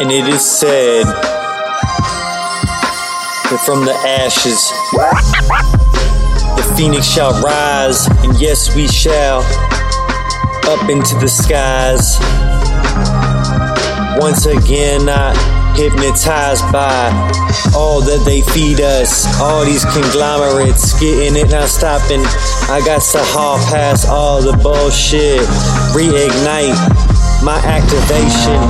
And it is said that from the ashes the phoenix shall rise, and yes, we shall up into the skies. Once again, not hypnotized by all that they feed us. All these conglomerates getting it, not stopping. I got to haul past all the bullshit, reignite my activation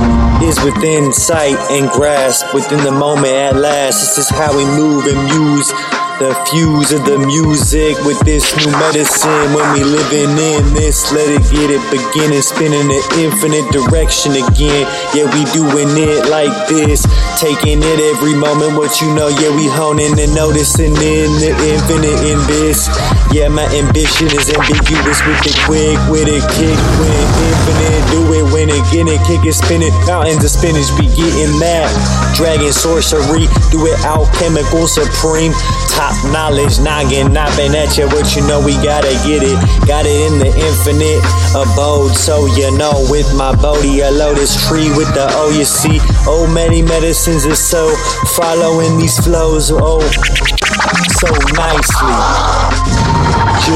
is within sight and grasp within the moment at last. This is how we move and muse the fuse of the music with this new medicine. When we living in this, let it get it beginning, spinning in infinite direction again. Yeah, we doing it like this, taking it every moment. What you know, yeah, we honing and noticing in the infinite in this. Yeah, my ambition is ambiguous with the quick, with it kick, when infinite, get it, kick it, spin it, mountains of spinach, be getting that. Dragon sorcery, do it alchemical supreme, top knowledge, noggin, knocking at you. What you know, we gotta get it. Got it in the infinite abode. So you know, with my body, a lotus tree with the O. You see, oh, many medicines are so following these flows. Oh, so nicely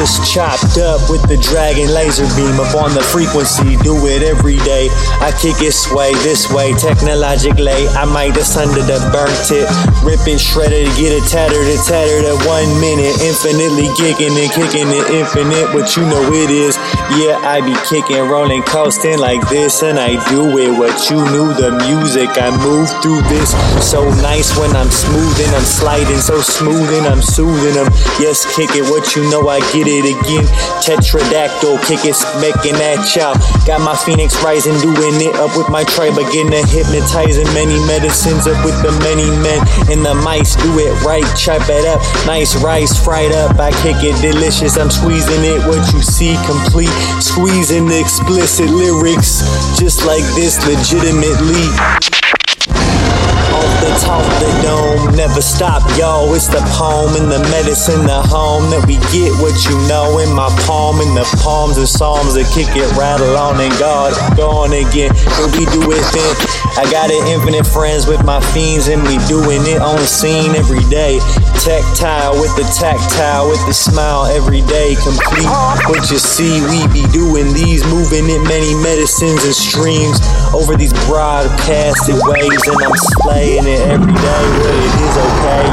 just chopped up with the dragon laser beam up on the frequency. Do it every day. I kick it sway this way, technologically. I might asunder the burnt it, rip it, shred it, get it tattered, it tattered at one minute. Infinitely kicking and kicking it infinite, but you know it is. Yeah, I be kicking, rolling, coasting like this, and I do it. What you knew, the music, I move through this. So nice when I'm smoothing, I'm sliding, so smooth and I'm soothing them. Yes, kick it, what you know, I get it again. Tetradactyl, kick it, smacking at y'all. Got my phoenix rising, doing it up with my tribe again. To hypnotizing many medicines up with the many men. And the mice do it right, chop it up. Nice rice fried up, I kick it delicious. I'm squeezing it, what you see complete. Squeezing the explicit lyrics, just like this legitimately the top of the dome. Never stop, yo. It's the poem and the medicine, the home that we get what you know in my palm, in the palms and psalms that kick it, rattle on and God, go on again. But we do it then. I got it, infinite friends with my fiends, and we doing it on the scene every day. Tactile with the tactile, with the smile every day. Complete what you see, we be doing these, moving it many medicines and streams over these broadcasted waves, and I'm slaying it every day. But it is okay.